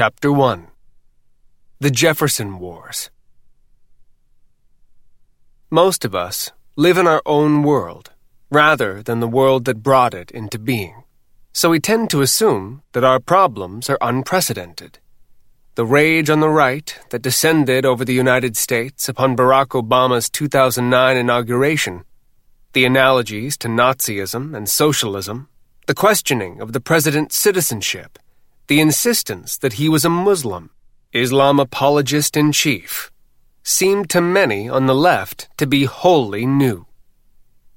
Chapter 1 The Jefferson Wars. Most of us live in our own world rather than the world that brought it into being, so we tend to assume that our problems are unprecedented. The rage on the right that descended over the United States upon Barack Obama's 2009 inauguration, the analogies to Nazism and socialism, the questioning of the president's citizenship, the insistence that he was a Muslim, Islam apologist in chief, seemed to many on the left to be wholly new.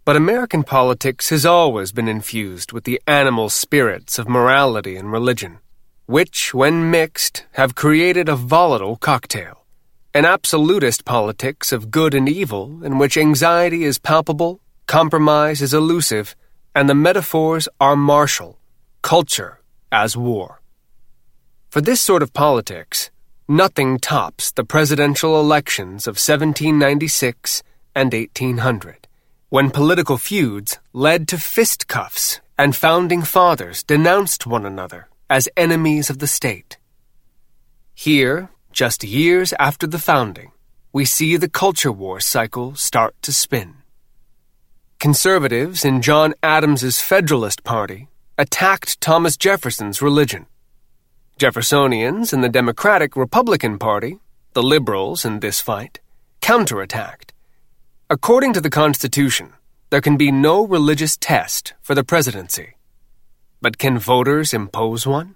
But American politics has always been infused with the animal spirits of morality and religion which, when mixed, have created a volatile cocktail. An absolutist politics of good and evil in which anxiety is palpable, compromise is elusive, and the metaphors are martial, culture as war. For this sort of politics, nothing tops the presidential elections of 1796 and 1800, when political feuds led to fisticuffs and founding fathers denounced one another as enemies of the state. Here, just years after the founding, we see the culture war cycle start to spin. Conservatives in John Adams's Federalist Party attacked Thomas Jefferson's religion. Jeffersonians in the Democratic Republican Party, the liberals in this fight, counterattacked. According to the Constitution, there can be no religious test for the presidency. But can voters impose one?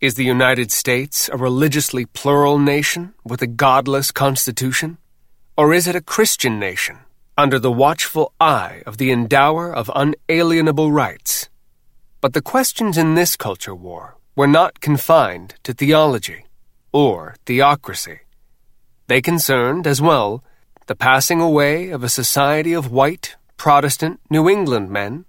Is the United States a religiously plural nation with a godless constitution? Or is it a Christian nation under the watchful eye of the endower of unalienable rights? But the questions in this culture war were not confined to theology or theocracy. They concerned, as well, the passing away of a society of white, Protestant New England men,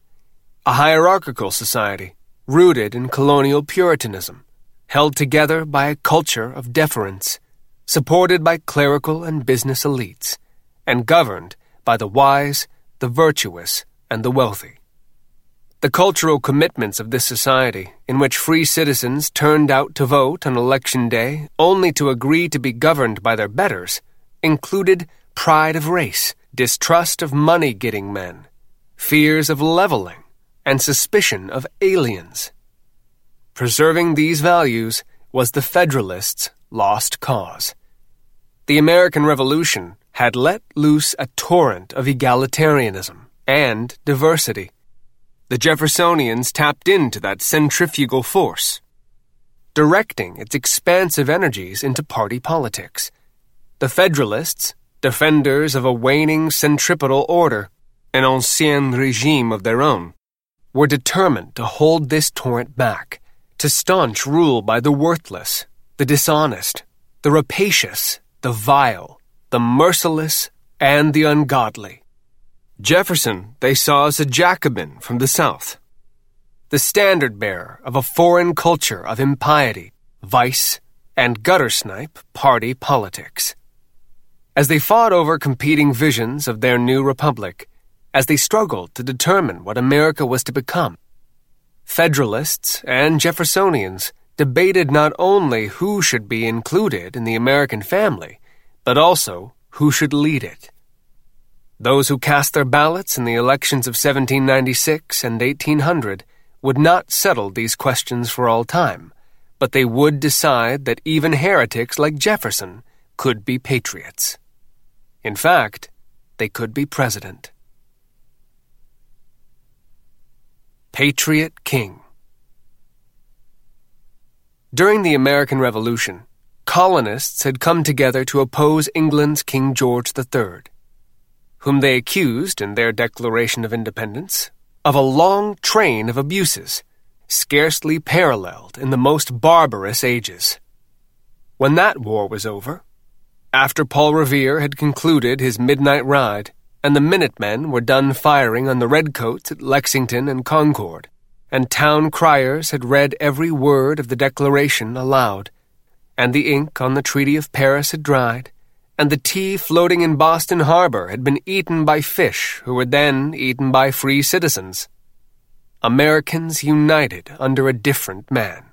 a hierarchical society rooted in colonial Puritanism, held together by a culture of deference, supported by clerical and business elites, and governed by the wise, the virtuous, and the wealthy. The cultural commitments of this society, in which free citizens turned out to vote on election day only to agree to be governed by their betters, included pride of race, distrust of money getting men, fears of leveling, and suspicion of aliens. Preserving these values was the Federalists' lost cause. The American Revolution had let loose a torrent of egalitarianism and diversity. The Jeffersonians tapped into that centrifugal force, directing its expansive energies into party politics. The Federalists, defenders of a waning centripetal order, an ancien regime of their own, were determined to hold this torrent back, to staunch rule by the worthless, the dishonest, the rapacious, the vile, the merciless, and the ungodly. Jefferson they saw as a Jacobin from the South, the standard bearer of a foreign culture of impiety, vice, and guttersnipe party politics. As they fought over competing visions of their new republic, as they struggled to determine what America was to become. Federalists and Jeffersonians debated not only who should be included in the American family, but also who should lead it. Those who cast their ballots in the elections of 1796 and 1800 would not settle these questions for all time, but they would decide that even heretics like Jefferson could be patriots. In fact, they could be president. Patriot King. During the American Revolution, colonists had come together to oppose England's King George III, whom they accused in their Declaration of Independence of a long train of abuses, scarcely paralleled in the most barbarous ages. When that war was over, after Paul Revere had concluded his midnight ride, and the Minutemen were done firing on the Redcoats at Lexington and Concord, and town criers had read every word of the Declaration aloud, and the ink on the Treaty of Paris had dried, and the tea floating in Boston Harbor had been eaten by fish who were then eaten by free citizens. Americans united under a different man.